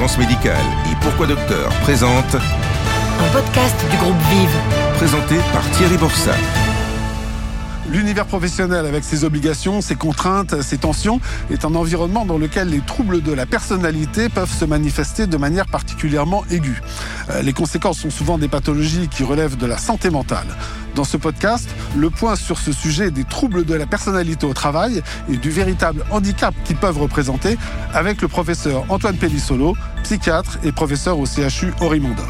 Fréquence médicale et Pourquoi Docteur présente Un podcast du groupe Vive. présenté par Thierry Borsat. L'univers professionnel avec ses obligations, ses contraintes, ses tensions est un environnement dans lequel les troubles de la personnalité peuvent se manifester de manière particulièrement aiguë. Euh, Les conséquences sont souvent des pathologies qui relèvent de la santé mentale. Dans ce podcast, le point sur ce sujet des troubles de la personnalité au travail et du véritable handicap qu'ils peuvent représenter avec le professeur Antoine Pellissolo, psychiatre et professeur au CHU Henri-Mondor.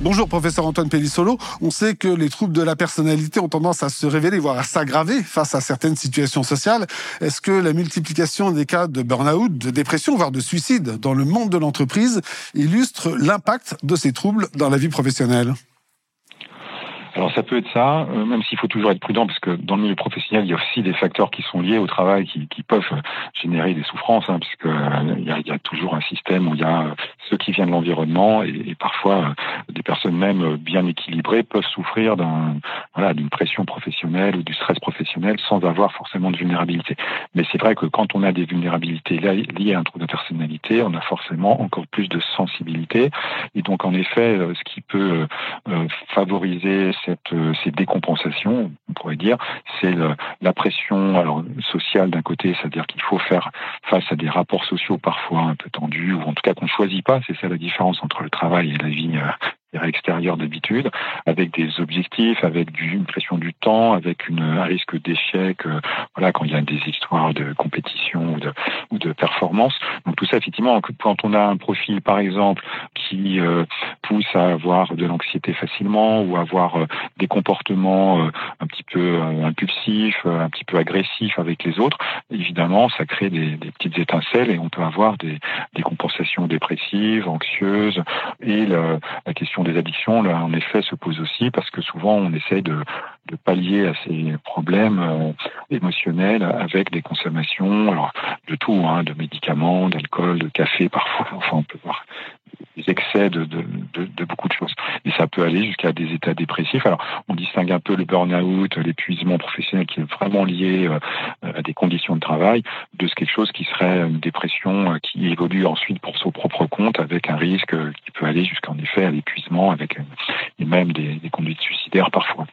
Bonjour professeur Antoine Pellissolo. On sait que les troubles de la personnalité ont tendance à se révéler, voire à s'aggraver face à certaines situations sociales. Est-ce que la multiplication des cas de burn-out, de dépression, voire de suicide dans le monde de l'entreprise illustre l'impact de ces troubles dans la vie professionnelle? Alors ça peut être ça, euh, même s'il faut toujours être prudent, parce que dans le milieu professionnel, il y a aussi des facteurs qui sont liés au travail qui, peuvent générer des souffrances, hein, puisque euh, il y, a, toujours un système où il y a euh, ceux qui viennent de l'environnement et, parfois euh, des personnes même euh, bien équilibrées peuvent souffrir d'un voilà d'une pression professionnelle ou du stress professionnel sans avoir forcément de vulnérabilité. Mais c'est vrai que quand on a des vulnérabilités li- liées à un trouble de personnalité, on a forcément encore plus de sensibilité et donc en effet, euh, ce qui peut euh, euh, favoriser cette, euh, ces décompensations, on pourrait dire, c'est la pression sociale d'un côté, c'est-à-dire qu'il faut faire face à des rapports sociaux parfois un peu tendus, ou en tout cas qu'on ne choisit pas, c'est ça la différence entre le travail et la vie extérieure d'habitude, avec des objectifs, avec une pression du temps, avec un risque d'échec, euh, voilà, quand il y a des histoires de compétition ou de, performance. Donc tout ça, effectivement, quand on a un profil, par exemple, qui euh, pousse à avoir de l'anxiété facilement ou avoir euh, des comportements un petit peu impulsifs, un petit peu agressifs avec les autres, évidemment, ça crée des, petites étincelles et on peut avoir des, compensations dépressives, anxieuses. Et la question des addictions, là, en effet, se pose aussi parce que souvent, on essaie de, pallier à ces problèmes euh, émotionnels avec des consommations, de tout, hein, de médicaments, d'alcool, de café parfois. Enfin, on peut voir excès de, beaucoup de choses. Et ça peut aller jusqu'à des états dépressifs. Alors, on distingue un peu le burn-out, l'épuisement professionnel qui est vraiment lié euh, à des conditions de travail, de quelque chose qui serait une dépression euh, qui évolue ensuite pour son propre compte avec un risque euh, qui peut aller jusqu'en effet à l'épuisement avec et même des conduites suicidaires parfois.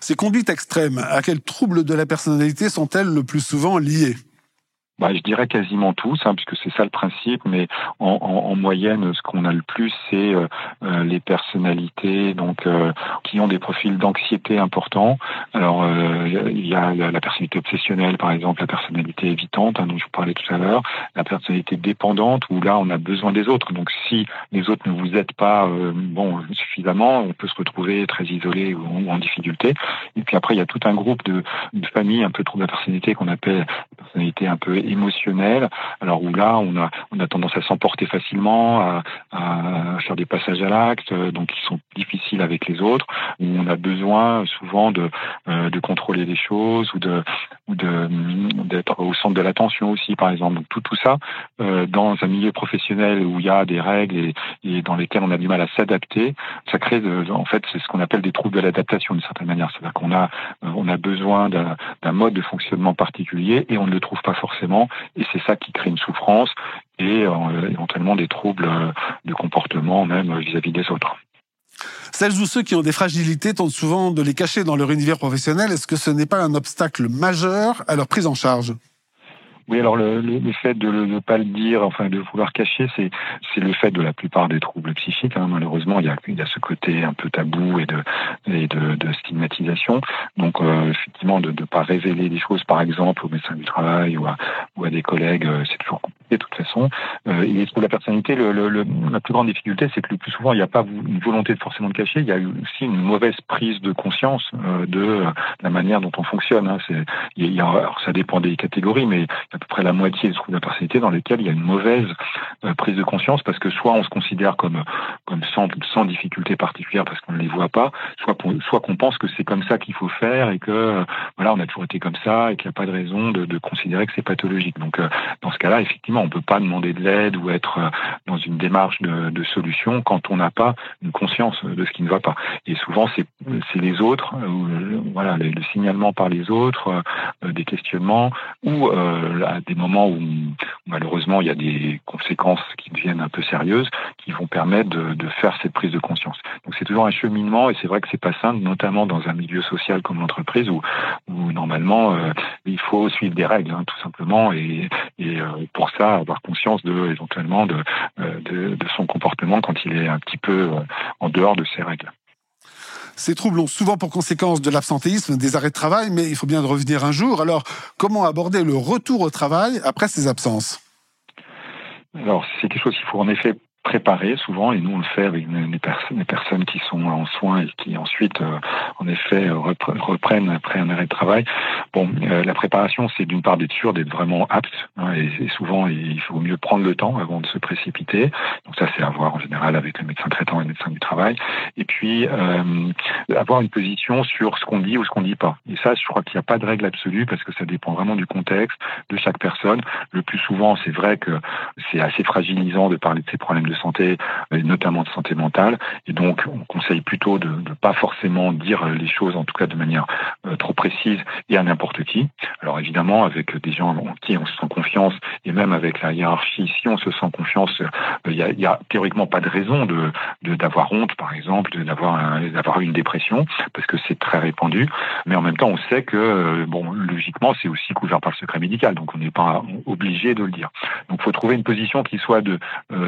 Ces conduites extrêmes, à quels troubles de la personnalité sont-elles le plus souvent liées? Bah, je dirais quasiment tous, hein, puisque c'est ça le principe, mais en, en, en moyenne, ce qu'on a le plus, c'est euh, euh, les personnalités donc euh, qui ont des profils d'anxiété importants. Alors, euh, il y a la, personnalité obsessionnelle, par exemple, la personnalité évitante, hein, dont je vous parlais tout à l'heure, la personnalité dépendante, où là, on a besoin des autres. Donc, si les autres ne vous aident pas euh, bon suffisamment, on peut se retrouver très isolé ou, en difficulté. Et puis après, il y a tout un groupe de, de familles un peu troubles de la personnalité qu'on appelle personnalité un peu émotionnelle. Alors où là, on a on a tendance à s'emporter facilement, à, faire des passages à l'acte, euh, donc qui sont difficiles avec les autres. Où on a besoin souvent de euh, de contrôler les choses ou de d'être au centre de l'attention aussi, par exemple. Donc tout tout ça euh, dans un milieu professionnel où il y a des règles et, dans lesquelles on a du mal à s'adapter, ça crée en fait c'est ce qu'on appelle des troubles de l'adaptation d'une certaine manière. C'est-à-dire qu'on a on a besoin d'un mode de fonctionnement particulier et on ne le trouve pas forcément et c'est ça qui crée une souffrance et euh, éventuellement des troubles euh, de comportement même euh, vis-à-vis des autres. Celles ou ceux qui ont des fragilités tentent souvent de les cacher dans leur univers professionnel. Est-ce que ce n'est pas un obstacle majeur à leur prise en charge? Oui, alors le, le, fait de ne pas le dire, enfin de vouloir cacher, c'est le fait de la plupart des troubles psychiques. Hein. Malheureusement, il y, a, il ce côté un peu tabou et de, et de, de stigmatisation. Donc, euh, effectivement, de ne pas révéler des choses, par exemple, au médecin du travail ou à, ou à des collègues, euh, c'est toujours de toute façon. Euh, et pour la personnalité, la plus grande difficulté, c'est que le plus souvent, il n'y a pas une volonté de forcément de cacher, il y a aussi une mauvaise prise de conscience euh, de la manière dont on fonctionne. Hein. Alors ça dépend des catégories, mais à peu près la moitié des troubles de la personnalité dans lesquels il y a une mauvaise euh, prise de conscience parce que soit on se considère comme comme sans, sans difficulté particulière parce qu'on ne les voit pas, soit soit qu'on pense que c'est comme ça qu'il faut faire et que euh, voilà on a toujours été comme ça et qu'il n'y a pas de raison de, considérer que c'est pathologique. Donc euh, dans ce cas-là, effectivement effectivement, on peut pas demander de l'aide ou être dans une démarche de, de solution quand on n'a pas une conscience de ce qui ne va pas. Et souvent, c'est les autres, voilà, le, signalement par les autres, des questionnements, ou à des moments où malheureusement il y a des conséquences qui deviennent un peu sérieuses, qui vont permettre de, de faire cette prise de conscience. Donc c'est toujours un cheminement et c'est vrai que c'est pas simple, notamment dans un milieu social comme l'entreprise où, où normalement euh, il faut suivre des règles, hein, tout simplement, et, et euh, pour ça avoir conscience de éventuellement de, euh, de, de, son comportement quand il est un petit peu en dehors de ces règles. Ces troubles ont souvent pour conséquence de l'absentéisme, des arrêts de travail, mais il faut bien revenir un jour. Alors, comment aborder le retour au travail après ces absences? Alors, c'est quelque chose qu'il faut en effet préparé souvent, et nous on le fait avec les personnes, les personnes qui sont en soins et qui ensuite, euh, en effet, reprennent après un arrêt de travail. Bon, euh, la préparation, c'est d'une part d'être sûr d'être vraiment apte, hein, et, souvent il faut mieux prendre le temps avant de se précipiter. Donc ça, c'est à voir en général avec le médecin traitant et le médecin du travail. Et puis euh, avoir une position sur ce qu'on dit ou ce qu'on dit pas. Et ça, je crois qu'il n'y a pas de règle absolue parce que ça dépend vraiment du contexte de chaque personne. Le plus souvent, c'est vrai que c'est assez fragilisant de parler de ses problèmes de santé, notamment de santé mentale. Et donc, on conseille plutôt de ne pas forcément dire les choses, en tout cas de manière euh, trop et à n'importe qui. Alors évidemment, avec des gens en qui on se sent confiance, et même avec la hiérarchie, si on se sent confiance, euh, il y a, y a, théoriquement pas de raison de d'avoir honte, par exemple, d'avoir d'avoir une dépression, parce que c'est très répandu. Mais en même temps, on sait que, euh, bon, logiquement, c'est aussi couvert par le secret médical, donc on n'est pas obligé de le dire. Donc, faut trouver une position qui soit de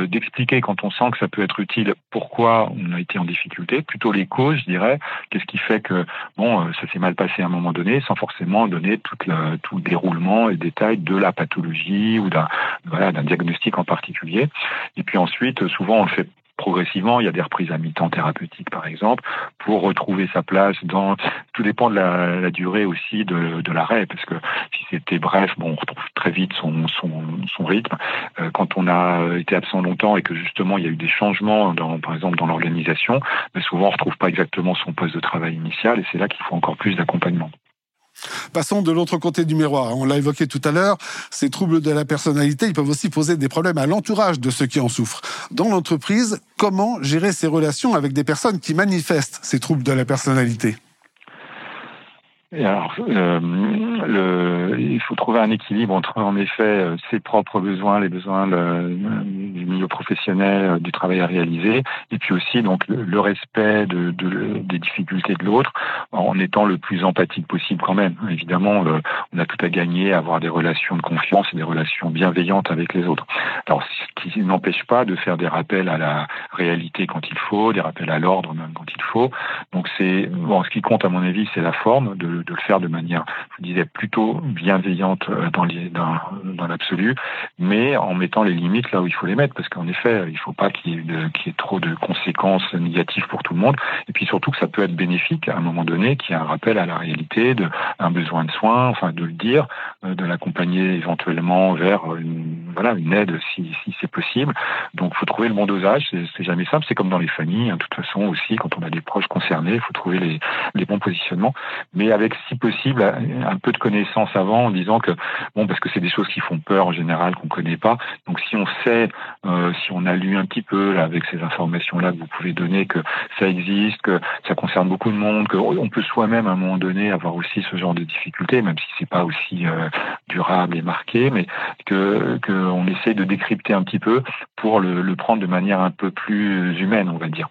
d'expliquer quand on sent que ça peut être utile pourquoi on a été en difficulté, plutôt les causes, je dirais, qu'est-ce qui fait que bon, euh, ça s'est mal passé à un moment donné, sans forcément donner tout le, tout le déroulement et détail de la pathologie ou d'un voilà, diagnostic en particulier. Et puis ensuite, souvent on le fait progressivement. Il y a des reprises à mi-temps thérapeutiques, par exemple, pour retrouver sa place dans. Tout dépend de la, la durée aussi de, l'arrêt, parce que si c'était bref, bon, on retrouve très vite son, son, son rythme. Euh, quand on a été absent longtemps et que justement il y a eu des changements, dans, par exemple dans l'organisation, mais souvent on retrouve pas exactement son poste de travail initial, et c'est là qu'il faut encore plus d'accompagnement. Passons de l'autre côté du miroir. On l'a évoqué tout à l'heure, ces troubles de la personnalité, peuvent aussi poser des problèmes à l'entourage de ceux qui en souffrent. Dans l'entreprise, comment gérer ces relations avec des personnes qui manifestent ces troubles de la personnalité? Et alors, euh, le, il faut trouver un équilibre entre, en effet, euh, ses propres besoins, les besoins du milieu professionnel, euh, du travail à réaliser, et puis aussi donc le, respect de, de, des difficultés de l'autre, en étant le plus empathique possible quand même. Évidemment, on a tout à gagner à avoir des relations de confiance et des relations bienveillantes avec les autres. Alors, ce qui n'empêche pas de faire des rappels à la réalité quand il faut, des rappels à l'ordre même quand il faut. Donc, c'est bon, ce qui compte à mon avis, c'est la forme de de, le faire de manière, je disais, plutôt bienveillante euh, dans, l'absolu, mais en mettant les limites là où il faut les mettre, parce qu'en effet, il ne faut pas qu'il y, ait trop de conséquences négatives pour tout le monde, et puis surtout que ça peut être bénéfique à un moment donné, qu'il y ait un rappel à la réalité, de, un besoin de soins, enfin de le dire, euh, de l'accompagner éventuellement vers une, voilà, une aide si, c'est possible. Donc, il faut trouver le bon dosage, c'est jamais simple, c'est comme dans les familles, hein, de toute façon aussi, quand on a des proches concernés, il faut trouver les, les bons positionnements, mais si possible, un peu de connaissances avant en disant que, bon, parce que c'est des choses qui font peur en général, qu'on connaît pas. Donc, si on sait, euh, si on a lu un petit peu, avec ces informations-là que vous pouvez donner, que ça existe, que ça concerne beaucoup de monde, qu'on peut soi-même, à un moment donné, avoir aussi ce genre de difficultés, même si c'est pas aussi euh, durable et marqué, mais que, qu'on essaie de décrypter un petit peu pour le, le prendre de manière un peu plus humaine, on va dire.